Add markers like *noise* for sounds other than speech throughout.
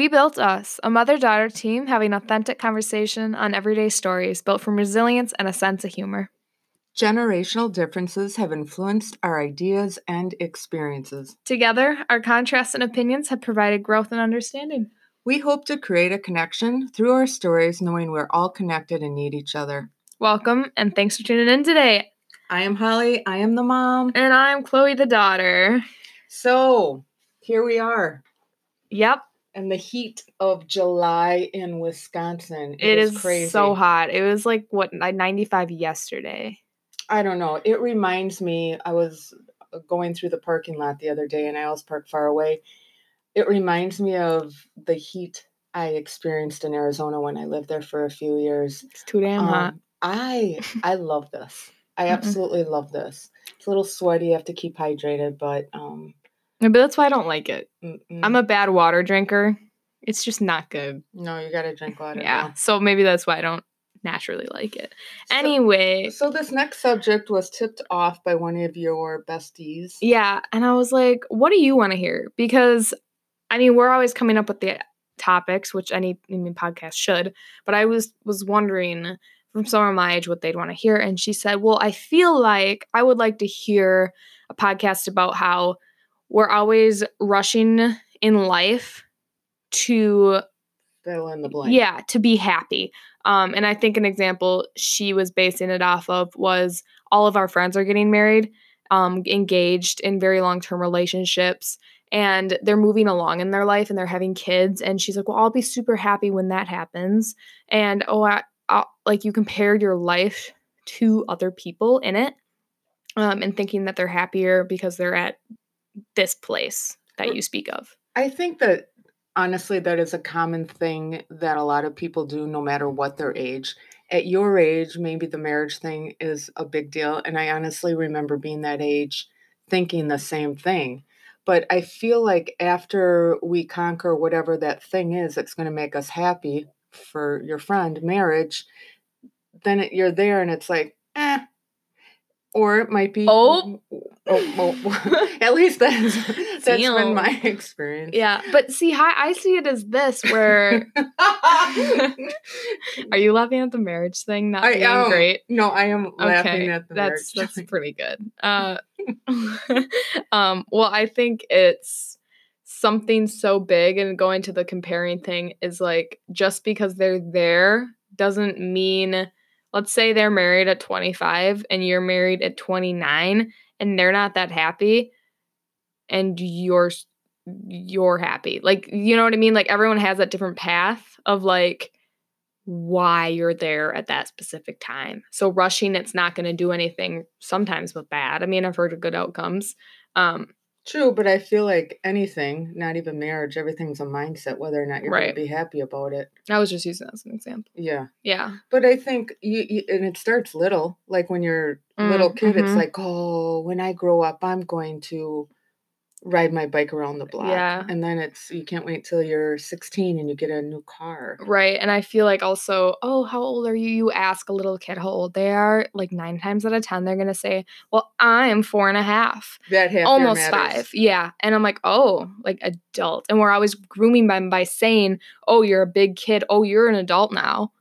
We Built Us, a mother daughter team having authentic conversation on everyday stories built from resilience and a sense of humor. Generational differences have influenced our ideas and experiences. Together, our contrasts and opinions have provided growth and understanding. We hope to create a connection through our stories, knowing we're all connected and need each other. Welcome, and thanks for tuning in today. I am Holly, I am the mom. And I'm Chloe, the daughter. So, here we are. Yep, And the heat of July in Wisconsin. it is, crazy. so hot. It was like, what, like 95 yesterday. I don't know. It reminds me, I was going through the parking lot the other day and I always park far away. It reminds me of the heat I experienced in Arizona when I lived there for a few years. It's too damn hot. Um, I *laughs* I love this. I absolutely love this. It's a little sweaty, you have to keep hydrated, but um But that's why I don't like it. mm-mm. I'm a bad water drinker. It's just not good. no, you gotta drink water. Yeah. now. So maybe that's why I don't naturally like it. So- Anyway, So this next subject was tipped off by one of your besties. yeah. And I was like, what do you want to hear? Because, I mean, we're always coming up with the topics, which any I mean, podcast should. But I was was wondering from someone my age what they'd want to hear. And she said, well, I feel like I would like to hear a podcast about how we're always rushing in life to Fill in the blank. Yeah, to be happy. Um, and I think an example she was basing it off of was all of our friends are getting married, um, engaged in very long term relationships, and they're moving along in their life and they're having kids. And she's like, Well, I'll be super happy when that happens. And oh, I, I'll, like you compare your life to other people in it um, and thinking that they're happier because they're at this place that you speak of. I think that honestly, that is a common thing that a lot of people do no matter what their age. At your age, maybe the marriage thing is a big deal. And I honestly remember being that age thinking the same thing. But I feel like after we conquer whatever that thing is that's going to make us happy for your friend, marriage, then it, you're there and it's like, eh. Or it might be. Oh. Oh, well, *laughs* at least that's, that's been my experience. Yeah, but see, how I see it as this where *laughs* Are you laughing at the marriage thing not I being great? No, I am laughing Okay, at the that's marriage. that's pretty good. Uh, *laughs* um, well, I think it's something so big, and going to the comparing thing is like just because they're there doesn't mean. Let's say they're married at 25 and you're married at 29, and they're not that happy, and you're you're happy. Like you know what I mean? Like everyone has that different path of like why you're there at that specific time. So rushing it's not going to do anything sometimes but bad. I mean, I've heard of good outcomes. Um True, but I feel like anything, not even marriage, everything's a mindset, whether or not you're Right. going to be happy about it. I was just using that as an example. Yeah. Yeah. But I think you, you and it starts little. Like when you're a little Mm, kid, it's mhm. like, oh, when I grow up, I'm going to ride my bike around the block. Yeah. And then it's you can't wait till you're 16 and you get a new car. Right. And I feel like also, oh, how old are you? You ask a little kid how old they are. Like nine times out of 10, they're going to say, well, I'm four and a half. That half almost five yeah and i'm like oh like adult and we're always grooming them by saying oh you're a big kid oh you're an adult now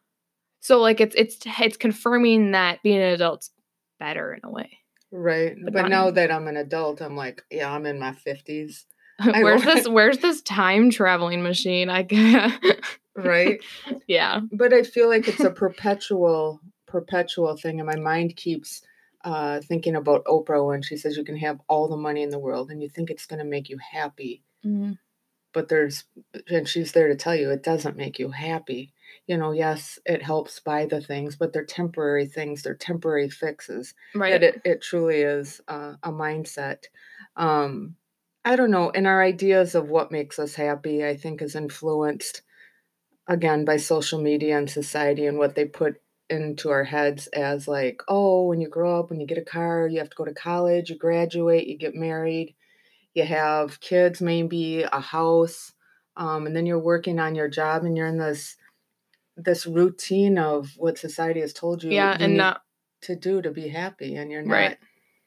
so like it's it's it's confirming that being an adult's better in a way Right. The but now that I'm an adult, I'm like, yeah, I'm in my 50s. *laughs* Where's this where's this time traveling machine i Right. *laughs* yeah but I feel like it's a perpetual, perpetual thing. And my mind keeps uh, thinking about Oprah when she says you can have all the money in the world and you think it's going to make you happy. Mhm. But there's, and she's there to tell you it doesn't make you happy. You know, yes, it helps buy the things, but they're temporary things, they're temporary fixes. right That it, it truly is uh, a mindset. Um, I don't know. And our ideas of what makes us happy, I think, is influenced again by social media and society and what they put into our heads as like, oh, when you grow up, when you get a car, you have to go to college, you graduate, you get married, you have kids, maybe a house, um, and then you're working on your job and you're in this this routine of what society has told you yeah you and not to do to be happy and you're not Right.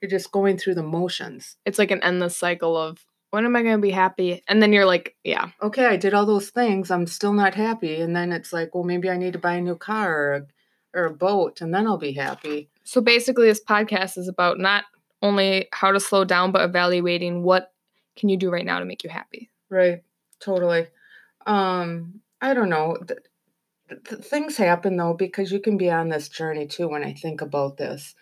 you're just going through the motions it's like an endless cycle of when am I going to be happy? And then you're like, yeah. Okay, I did all those things. I'm still not happy. And then it's like, well, maybe I need to buy a new car or a, or a boat and then I'll be happy. So basically, this podcast is about not only how to slow down, but evaluating what can you do right now to make you happy. Right. Totally. Um, I don't know. Th- th- things happen though because you can be on this journey too when I think about this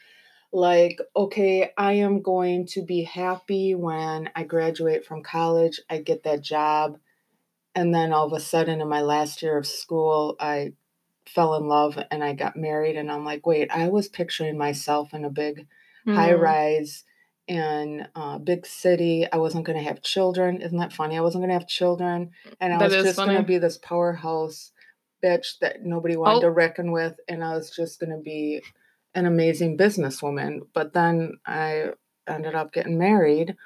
like, okay, I am going to be happy when I graduate from college, I get that job, and then all of a sudden in my last year of school, I fell in love and I got married, and I'm like, wait, I was picturing myself in a big mm. high rise in a big city. I wasn't going to have children. Isn't that funny? I wasn't going to have children, and I that was just going to be this powerhouse bitch that nobody wanted oh. to reckon with, and I was just going to be an amazing businesswoman. But then I ended up getting married.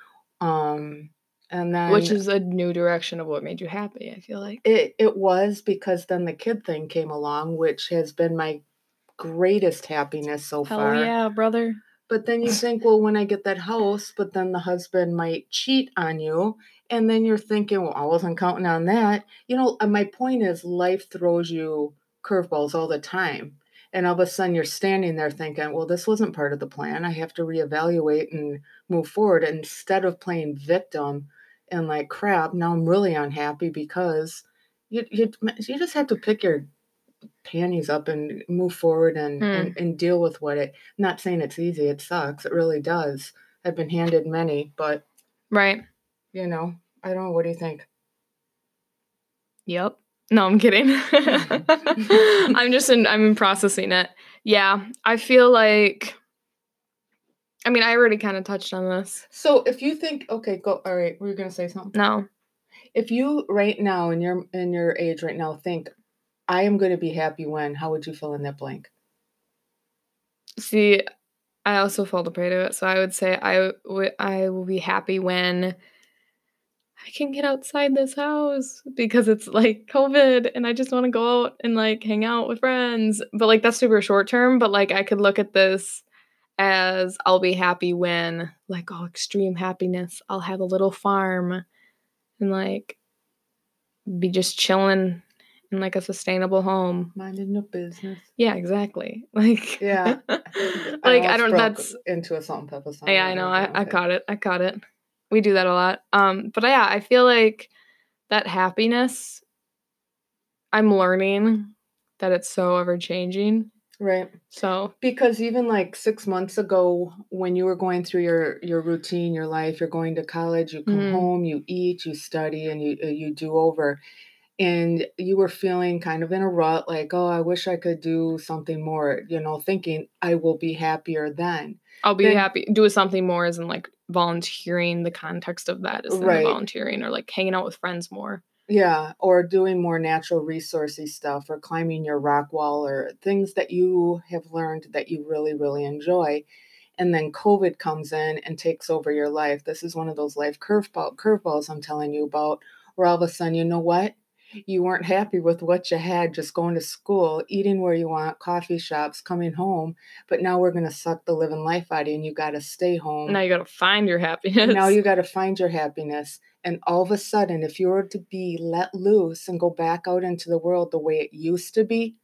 Um, and then Which is a new direction of what made you happy, I feel like. It it was because then the kid thing came along, which has been my greatest happiness so Hell far. yeah, brother. But then you think, well, when I get that house, but then the husband might cheat on you. And then you're thinking, well, I wasn't counting on that. You know, uh, my point is life throws you curveballs all the time and all of a sudden you're standing there thinking well this wasn't part of the plan i have to reevaluate and move forward instead of playing victim and like crap now i'm really unhappy because you you, you just have to pick your panties up and move forward and, mm. and, and deal with what it not saying it's easy it sucks it really does i've been handed many but right you know i don't know what do you think yep no, I'm kidding. *laughs* I'm just in I'm in processing it. Yeah, I feel like I mean, I already kind of touched on this. So, if you think okay, go all right, were you going to say something? No. If you right now in your in your age right now think I am going to be happy when, how would you fill in that blank? See, I also fall prey to it. So I would say I would I will be happy when I can get outside this house because it's like COVID and I just want to go out and like hang out with friends. But like that's super short term, but like I could look at this as I'll be happy when like oh extreme happiness. I'll have a little farm and like be just chilling in like a sustainable home. Minding your business. Yeah, exactly. *laughs* Like Yeah. *laughs* *laughs* like I, I don't that's into a Salt-N-Pepa song. Yeah, I know. I, I caught it. I caught it we do that a lot. Um, but yeah, I feel like that happiness, I'm learning that it's so ever changing. Right. So because even like six months ago, when you were going through your your routine, your life, you're going to college, you come mm-hmm. home, you eat, you study, and you uh, you do over, and you were feeling kind of in a rut, like oh, I wish I could do something more. You know, thinking I will be happier then. I'll be then, happy. Do something more, as in like volunteering the context of that is right. volunteering or like hanging out with friends more yeah or doing more natural resourcey stuff or climbing your rock wall or things that you have learned that you really really enjoy and then covid comes in and takes over your life this is one of those life curveball curveballs i'm telling you about where all of a sudden you know what you weren't happy with what you had just going to school, eating where you want, coffee shops, coming home, but now we're going to suck the living life out of you and you got to stay home. Now you got to find your happiness. Now you got to find your happiness. And all of a sudden, if you were to be let loose and go back out into the world the way it used to be,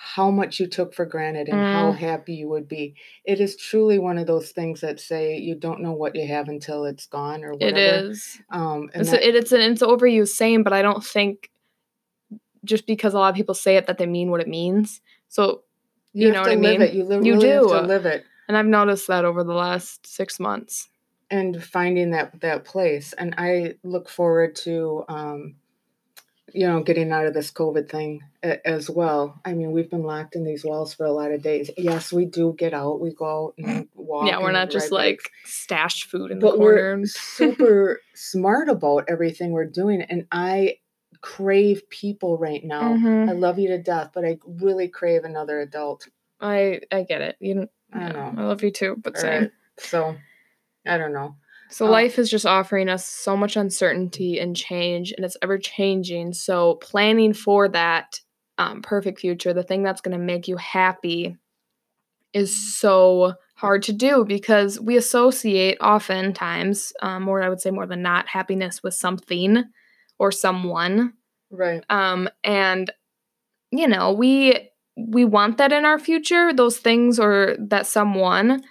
how much you took for granted and mm. how happy you would be. It is truly one of those things that say you don't know what you have until it's gone or whatever. It is. Um, and it's, that, a, it, it's an it's overused saying, but I don't think just because a lot of people say it that they mean what it means. So you, you know what I mean. It. You, li- you really do live it. And I've noticed that over the last six months. And finding that that place, and I look forward to. Um, you know, getting out of this COVID thing as well. I mean, we've been locked in these walls for a lot of days. Yes, we do get out. We go out and *laughs* walk. Yeah, we're not just like stash food in the corner. We're super *laughs* smart about everything we're doing. And I crave people right now. Mm-hmm. I love you to death, but I really crave another adult. I I get it. You I know. I love you too, but All same. Right. So I don't know. So oh. life is just offering us so much uncertainty and change, and it's ever changing. So planning for that um, perfect future, the thing that's going to make you happy, is so hard to do because we associate oftentimes, um, or I would say more than not, happiness with something or someone. Right. Um, and you know, we we want that in our future, those things or that someone.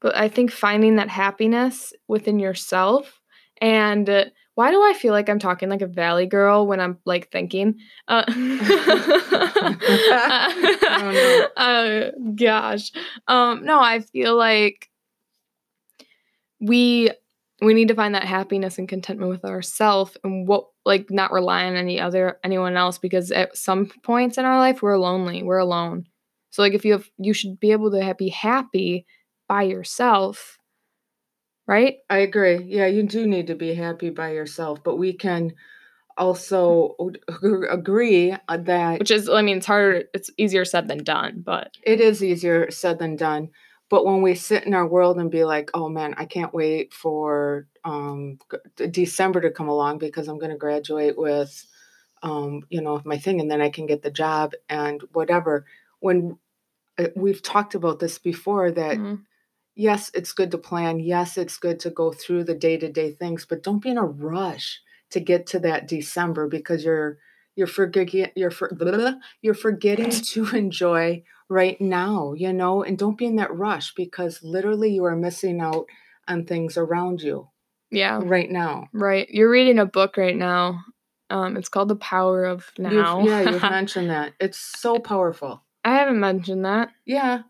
But I think finding that happiness within yourself and uh, why do I feel like I'm talking like a valley girl when I'm like thinking? Uh, *laughs* *laughs* oh, no. uh, gosh, um, no, I feel like we we need to find that happiness and contentment with ourselves and what like not rely on any other anyone else because at some points in our life we're lonely we're alone so like if you have you should be able to be happy by yourself right I agree. Yeah, you do need to be happy by yourself, but we can also agree uh, that which is i mean it's harder it's easier said than done but it is easier said than done. But when we sit in our world and be like, "Oh man, I can't wait for um, December to come along because I'm going to graduate with, um, you know, my thing, and then I can get the job and whatever." When uh, we've talked about this before, that Mhm. Yes, it's good to plan. Yes, it's good to go through the day to day things, but don't be in a rush to get to that December because you're you're forgetting you're for, blah, *laughs* blah, you're forgetting to enjoy right now, you know, and don't be in that rush because literally you are missing out on things around you yeah right now. right you're reading a book right now um it's called the power of You've- now yeah, you've *laughs* mentioned that. It's so powerful. i haven't mentioned that Yeah.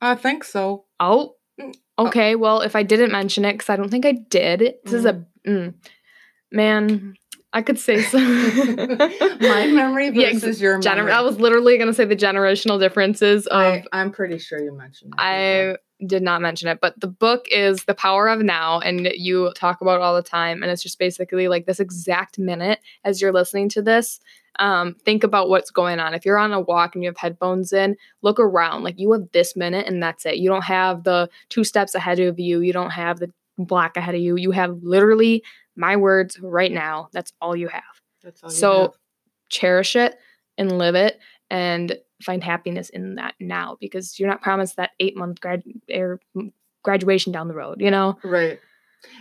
I think so. oh Mm, okay well if i didn't mention it because i don't think i did this is a mm, man i could say so *laughs* My memory *laughs* Yeah, versus ex- your Gener- memory. I was literally going to say the generational differences of I, I'm pretty sure you mentioned that. I did not mention it, but the book is The Power of Now, and you talk about it all the time. And it's just basically like this exact minute as you're listening to this. Um, think about what's going on. If you're on a walk and you have headphones in, look around. Like you have this minute and that's it. You don't have the two steps ahead of you, you don't have the block ahead of you. You have literally my words right now. That's all you have. That's all you So have. cherish it and live it and find happiness in that now because you're not promised that eight month grad or graduation down the road, you know? Right.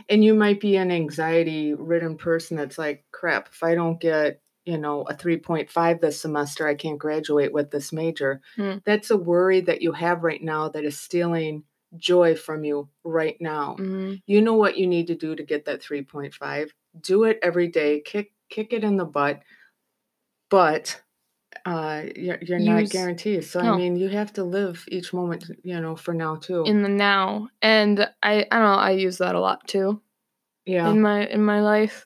And you might be an anxiety ridden person that's like, crap, if I don't get, you know, a 3.5 this semester, I can't graduate with this major. Hmm. That's a worry that you have right now that is stealing joy from you right now. Mhm. You know what you need to do to get that 3.5. Do it every day. Kick kick it in the butt. But uh you're, you're not Use- guaranteed. So No. I mean, you have to live each moment, you know, for now too. In the now. And I I don't know, I use that a lot too yeah. in my in my life.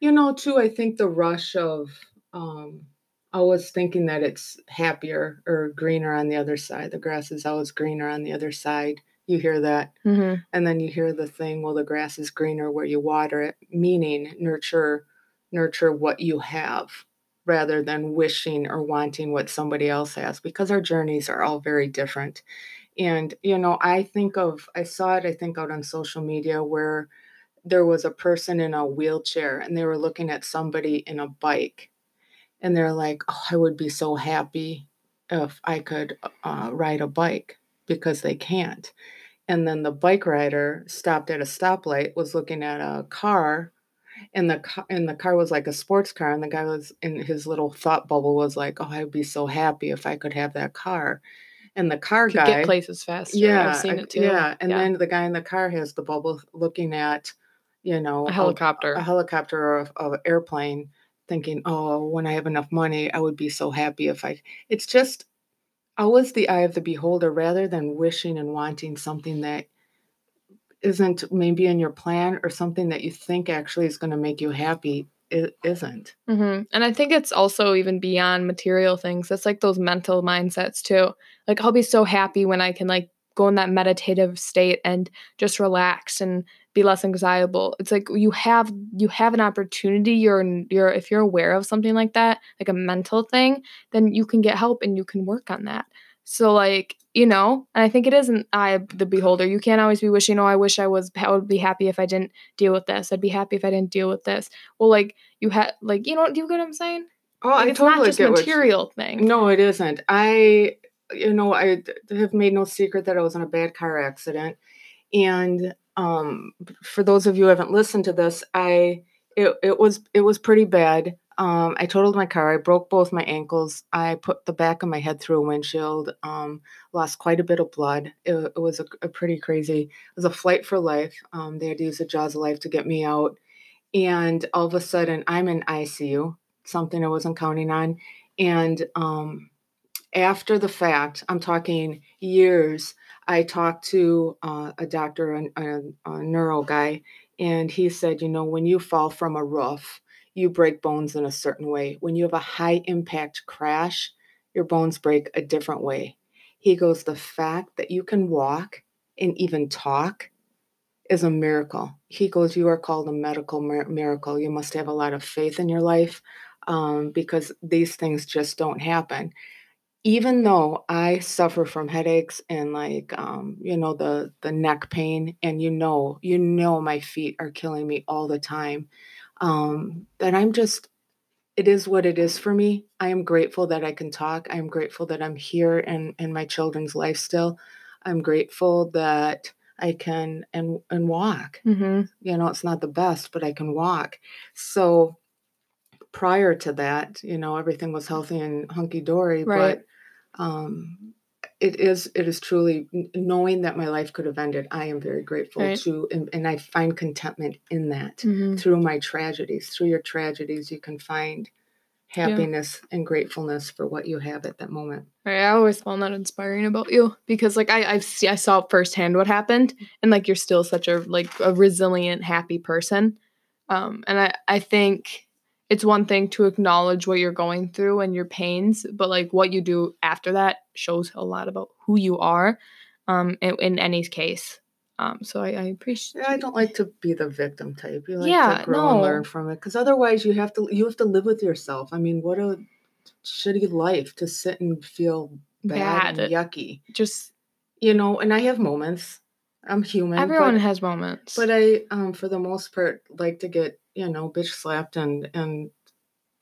You know, too, I think the rush of um always thinking that it's happier or greener on the other side. The grass is always greener on the other side. You hear that. Mm-hmm. And then you hear the thing, well, the grass is greener where you water it, meaning nurture nurture what you have rather than wishing or wanting what somebody else has because our journeys are all very different. And you know, I think of I saw it I think out on social media where there was a person in a wheelchair and they were looking at somebody in a bike and they're like, "Oh, I would be so happy if I could uh, ride a bike because they can't." And then the bike rider stopped at a stoplight, was looking at a car, and the car, and the car was like a sports car, and the guy was in his little thought bubble was like, "Oh, I'd be so happy if I could have that car." And the car Could guy, get places faster. yeah, I've seen it too. yeah, and then the guy in the car has the bubble looking at, you know, a helicopter. a helicopter or a, or an airplane, thinking, "Oh, when I have enough money, I would be so happy if I." It's just always the eye of the beholder, rather than wishing and wanting something that isn't maybe in your plan or something that you think actually is going to make you happy. It isn't. hmm And I think it's also even beyond material things. It's like those mental mindsets too. Like I'll be so happy when I can like go in that meditative state and just relax and be less anxiable. It's like you have you have an opportunity. You're you're if you're aware of something like that, like a mental thing, then you can get help and you can work on that. So like you know, and I think it is an eye of the beholder. You can't always be wishing, oh, I wish I was I would be happy if I didn't deal with this. I'd be happy if I didn't deal with this. Well, like you had like you know, do you get what I'm saying? Oh, Like, I it's totally not just get you- material thing. No, it isn't. I you know, I have made no secret that I was in a bad car accident. And um, for those of you who haven't listened to this, I it, it was it was pretty bad. Um, I totaled my car. I broke both my ankles. I put the back of my head through a windshield. Um, lost quite a bit of blood. It, it was a, a, pretty crazy. It was a flight for life. Um, they had to use the jaws of life to get me out. And all of a sudden, I'm in ICU. Something I wasn't counting on. And um, after the fact, I'm talking years. I talked to uh, a doctor, a, a, a neuro guy, and he said, you know, when you fall from a roof you break bones in a certain way. When you have a high impact crash, your bones break a different way. He goes, The fact that you can walk and even talk is a miracle. He goes, You are called a medical miracle. You must have a lot of faith in your life um, because these things just don't happen. Even though I suffer from headaches and like um, you know the the neck pain, and you know you know my feet are killing me all the time, um, that I'm just, it is what it is for me. I am grateful that I can talk. I am grateful that I'm here in, in my children's life still. I'm grateful that I can and and walk. Mm-hmm. You know, it's not the best, but I can walk. So prior to that, you know, everything was healthy and hunky dory. Right. But um, it is it is truly knowing that my life could have ended i am very grateful right. to and, and, i find contentment in that mm-hmm. through my tragedies through your tragedies you can find happiness yeah. and gratefulness for what you have at that moment right i always found that inspiring about you because like i see, i saw firsthand what happened and like you're still such a like a resilient happy person um and i i think it's one thing to acknowledge what you're going through and your pains, but like what you do after that shows a lot about who you are um, in, in any case. Um, so I, I appreciate. Yeah, I don't like to be the victim type. You like yeah, to grow no. and learn from it, because otherwise you have to you have to live with yourself. I mean, what a shitty life to sit and feel bad, bad. and yucky. Just you know, and I have moments. I'm human. Everyone but, has moments. But I, um, for the most part, like to get you know bitch slapped and and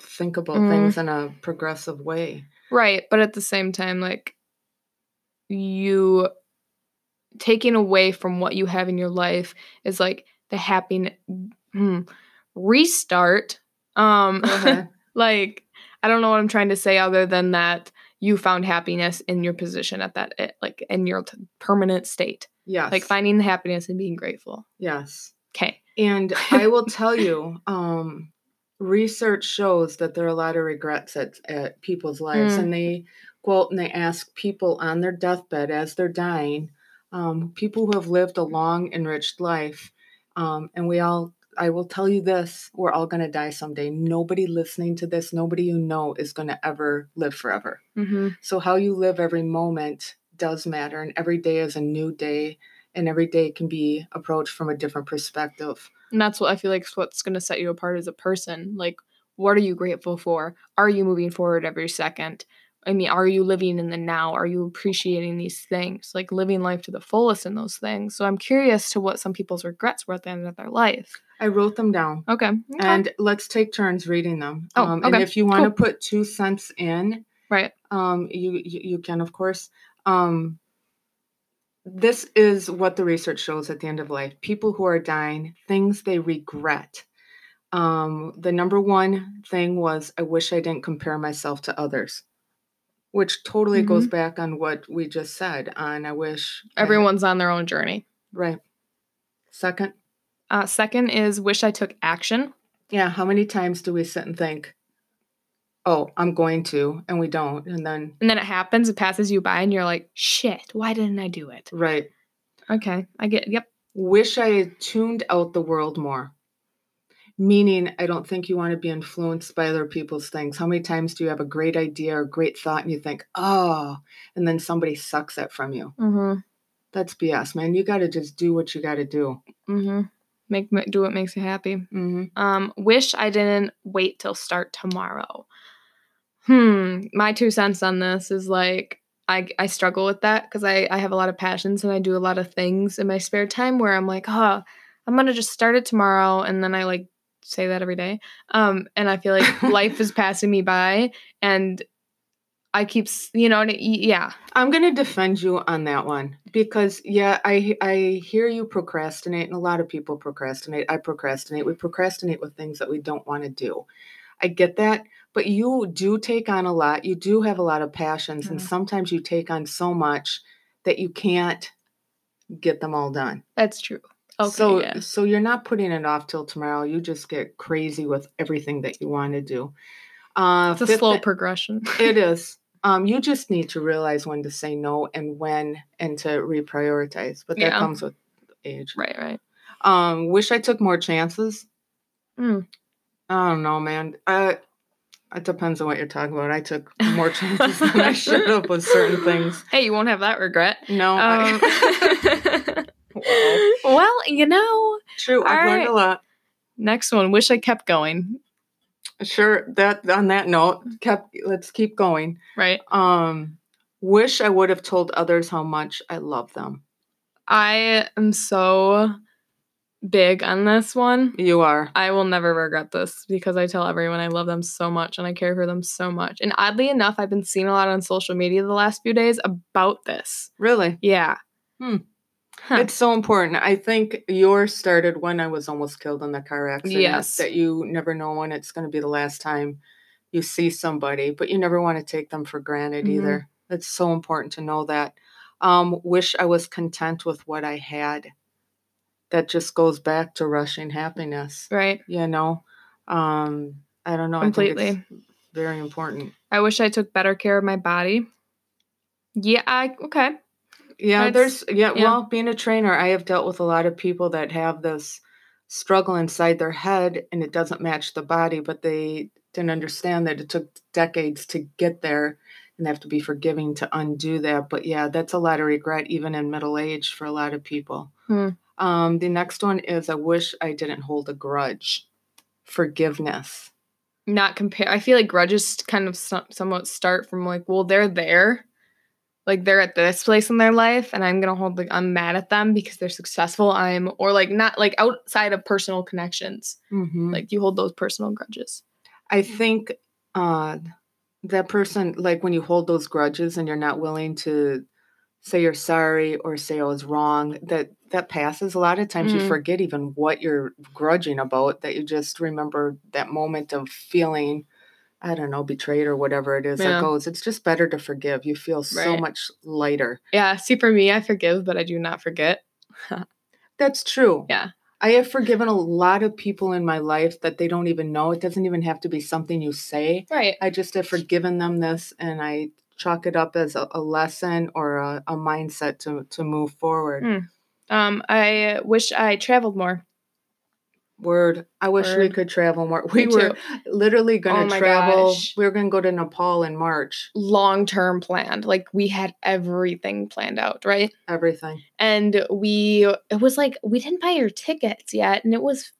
think about mm. things in a progressive way. Right, but at the same time, like you taking away from what you have in your life is like the happiness hmm, restart. Um, *laughs* like I don't know what I'm trying to say other than that you found happiness in your position at that eh, like in your t- permanent state. Yes. Like finding the happiness and being grateful. Yes. Okay. And I will tell you, um, research shows that there are a lot of regrets at, at people's lives. Mm. And they quote and they ask people on their deathbed as they're dying, um, people who have lived a long, enriched life. Um, and we all, I will tell you this we're all going to die someday. Nobody listening to this, nobody you know is going to ever live forever. Mm-hmm. So, how you live every moment does matter. And every day is a new day and every day can be approached from a different perspective. And that's what I feel like is what's going to set you apart as a person. Like, what are you grateful for? Are you moving forward every second? I mean, are you living in the now? Are you appreciating these things? Like living life to the fullest in those things. So I'm curious to what some people's regrets were at the end of their life. I wrote them down. Okay. okay. And let's take turns reading them. Oh, um, okay. And if you want cool. to put two cents in, right? Um, you, you you can of course. Um, this is what the research shows at the end of life people who are dying, things they regret. Um, the number one thing was, I wish I didn't compare myself to others, which totally mm-hmm. goes back on what we just said. On I wish everyone's I on their own journey. Right. Second. Uh, second is wish I took action. Yeah. How many times do we sit and think, oh, I'm going to, and we don't. And then And then it happens, it passes you by and you're like, shit, why didn't I do it? Right. Okay. I get yep. Wish I had tuned out the world more. Meaning, I don't think you want to be influenced by other people's things. How many times do you have a great idea or great thought and you think, oh, and then somebody sucks it from you? Mm-hmm. That's BS, man. You got to just do what you got to do. Mm-hmm. Make do what makes you happy. Mm-hmm. Um, wish I didn't wait till start tomorrow hmm, my two cents on this is like I, I struggle with that because I, I have a lot of passions and I do a lot of things in my spare time where I'm like, huh, I'm gonna just start it tomorrow and then I like say that every day. Um, and I feel like *laughs* life is passing me by and I keep, you know, and yeah, I'm going to defend you on that one because yeah, I I hear you procrastinate and a lot of people procrastinate. I procrastinate. We procrastinate with things that we don't want to do. I get that, but you do take on a lot. You do have a lot of passions and Mhm. sometimes you take on so much that you can't get them all done. that's true. Okay, so yeah. so you're not putting it off till tomorrow. You just get crazy with everything that you want to do. Uh It's a fifth- slow progression. it *laughs* is. Um, you just need to realize when to say no and when and to reprioritize. But that Yeah. comes with age. right, right. Um, wish I took more chances. Mm. I don't know, man. Uh, it depends on what you're talking about. I took more chances than I should have with certain things. *laughs* Hey, you won't have that regret. No, Um, *laughs* *laughs* I, Wow. well, you know, true. I've learned right. a lot. next one. Wish I kept going. Sure. That on that note, kept. Let's keep going. Right. Um, wish I would have told others how much I love them. I am so big on this one. You are. I will never regret this because I tell everyone I love them so much and I care for them so much. And oddly enough, I've been seeing a lot on social media the last few days about this. Really. Yeah. Hmm. Huh. It's so important. I think yours started when I was almost killed in the car accident. Yes. That you never know when it's going to be the last time you see somebody, but you never want to take them for granted Mhm. either. It's so important to know that. Um, wish I was content with what I had. That just goes back to rushing happiness. right. You know, um, I don't know. I think Completely. it's very important. I wish I took better care of my body. Yeah, I okay. Yeah, That's- there's yeah, yeah. well, being a trainer, I have dealt with a lot of people that have this struggle inside their head and it doesn't match the body, but they didn't understand that it took decades to get there and they have to be forgiving to undo that. But yeah, that's a lot of regret even in middle age for a lot of people. Hmm. Um, the next one is I wish I didn't hold a grudge. Forgiveness. Not compare. I feel like grudges kind of some, somewhat start from like, well, they're there, like they're at this place in their life, and I'm gonna hold like I'm mad at them because they're successful. I'm or like not like outside of personal connections. Mhm. Like you hold those personal grudges. I think uh, that person, like when you hold those grudges and you're not willing to say you're sorry or say I was wrong, that that passes. A lot of times you Mhm. forget even what you're grudging about. That you just remember that moment of feeling, I don't know, betrayed or whatever it is Yeah. that goes. It's just better to forgive. You feel so Right. much lighter. Yeah. See, for me, I forgive, but I do not forget. *laughs* That's true. Yeah. I have forgiven a lot of people in my life that they don't even know. It doesn't even have to be something you say. Right. I just have forgiven them this and I chalk it up as a, a lesson or a, a mindset to, to move forward. Mm. Um, I wish I traveled more. Word. I wish we could travel more. We Me were too. literally going Oh to my travel. gosh. We were going to go to Nepal in March. long term planned. Like we had everything planned out, right? Everything. And we it was like we didn't buy our tickets yet, and it was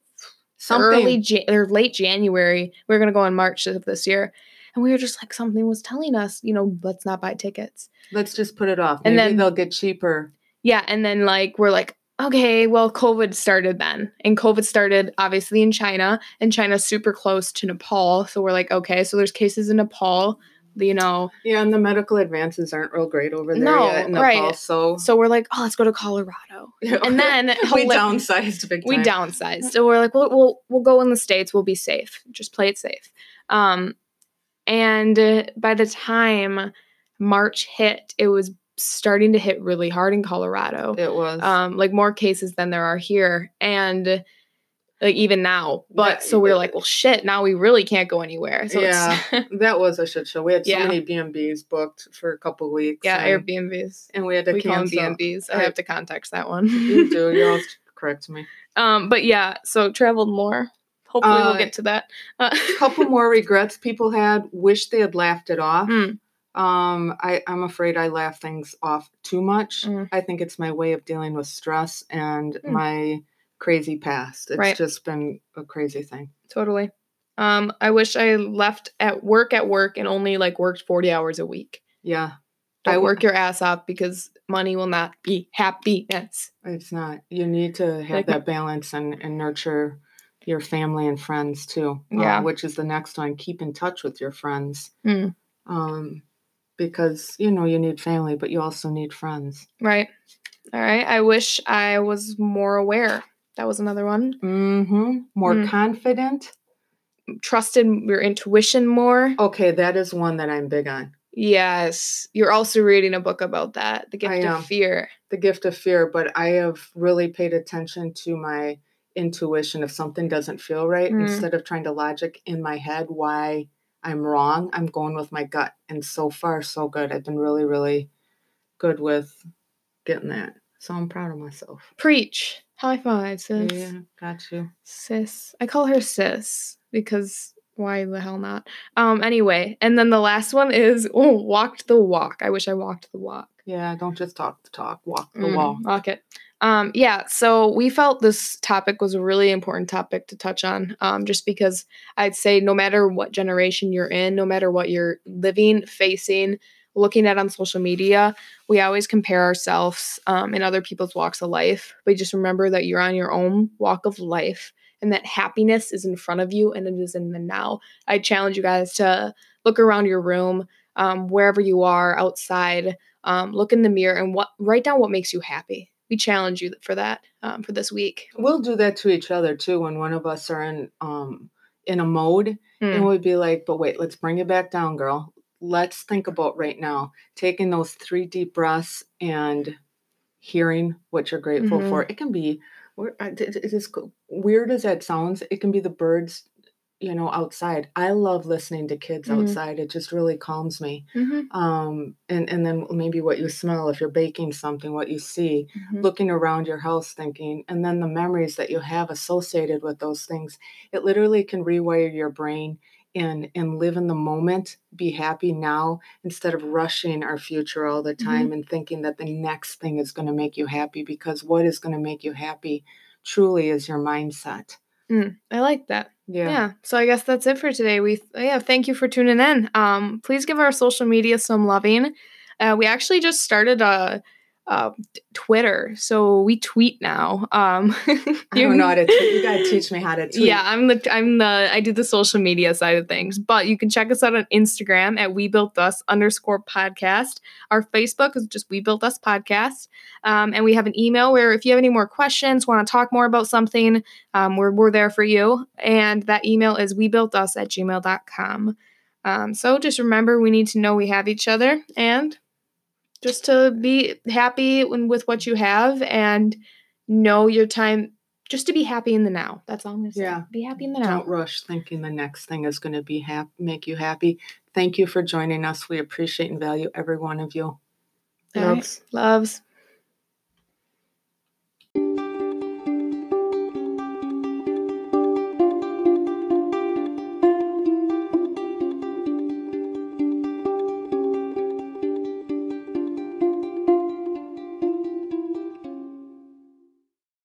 Something. early Jan- or late January. We were gonna go in March of this year, and we were just like something was telling us, you know, let's not buy tickets. Let's just put it off. And then- they'll get cheaper. Yeah, and then like we're like. Okay, well, COVID started then. And COVID started obviously in China, and China's super close to Nepal. So we're like, okay, so there's cases in Nepal, you know, Yeah, and the medical advances aren't real great over there No, yet in Nepal. right. So, so we're like, oh, let's go to Colorado. And then *laughs* we downsized big We downsized. So we're like, we'll, we'll we'll go in the states. We'll be safe. Just play it safe. Um, and by the time March hit, it was starting to hit really hard in Colorado. It was. Um, like more cases than there are here, and like even now. But Yeah, so we we're it- like, well, shit. Now we really can't go anywhere. So Yeah. it's *laughs* that was a shit show. We had so Yeah. many B&Bs booked for a couple weeks. yeah, and, Airbnbs. and we had to We cancel. B&Bs. I I- have to context that one. You do. *laughs* You always correct me. Um, but yeah, so traveled more. Hopefully, Uh, we'll get to that. Uh, *laughs* couple more regrets people had. Wish they had laughed it off. Mm. Um, I, I'm afraid I laugh things off too much. Mm. I think it's my way of dealing with stress and Mm. my crazy past. It's Right. just been a crazy thing. Totally. Um, I wish I left at work at work and only like worked 40 hours a week. Yeah, Don't I work your ass off because money will not be happiness. it's not. You need to have Like- that balance and, and nurture your family and friends too. uh, Yeah. which is the next one. Keep in touch with your friends. Mm. Um, because you know you need family, but you also need friends. Right. All right. I wish I was more aware. That was another one. Mm-hmm. More Mm. confident. Trusted your intuition more. Okay, that is one that I'm big on. Yes. You're also reading a book about that, The Gift of Fear. The gift of fear, but I have really paid attention to my intuition. If something doesn't feel right, Mm. instead of trying to logic in my head why I'm wrong, I'm going with my gut. And so far, so good. I've been really, really good with getting that. So I'm proud of myself. Preach. High five, sis. Yeah, got you. Sis. I call her sis because why the hell not? Um, anyway, and then the last one is oh, walked the walk. I wish I walked the walk. Yeah, don't just talk the talk, walk the Mm, wall. Walk it. Um, yeah, so we felt this topic was a really important topic to touch on, um, just because I'd say no matter what generation you're in, no matter what you're living, facing, looking at on social media, we always compare ourselves um, in other people's walks of life. But just remember that you're on your own walk of life and that happiness is in front of you and it is in the now. I challenge you guys to look around your room, um, wherever you are, outside, um, look in the mirror and what write down what makes you happy. We challenge you for that um, for this week. We'll do that to each other too when one of us are in um in a mode and Mm, we'd be like, but wait, let's bring it back down, girl. Let's think about right now taking those three deep breaths and hearing what you're grateful Mhm. for. It can be we're- I- it it is co- weird as that sounds. It can be the birds, you know, outside. I love listening to kids Mhm. outside. It just really calms me. mhm, Um, and and then maybe what you smell if you're baking something, what you see mhm. looking around your house thinking and then the memories that you have associated with those things it literally can rewire your brain and and live in the moment be happy now instead of rushing our future all the time and thinking that the next thing is going to make you happy because what is going to make you happy truly is your mindset Mm, I like that. yeah, Yeah. So I guess that's it for today. We yeah, thank you for tuning in. Um, please give our social media some loving. Uh, we actually just started a, a Twitter, so we tweet now. Um, *laughs* i don't know how to tweet. you got to teach me how to tweet Yeah, I'm the I'm the I do the social media side of things. But you can check us out on Instagram at We Built Us underscore podcast. Our Facebook is just We Built Us podcast. Um, and we have an email where if you have any more questions, want to talk more about something, um, we're, we're there for you. And that email is we built us at gmail.com. Um, so just remember we need to know we have each other and just to be happy with what you have and know your time just to be happy in the now. That's all I'm gonna say. Yeah. Be happy in the now. don't rush thinking the next thing is going to be hap- make you happy thank you for joining us we appreciate and value every one of you All right. Loves. Loves.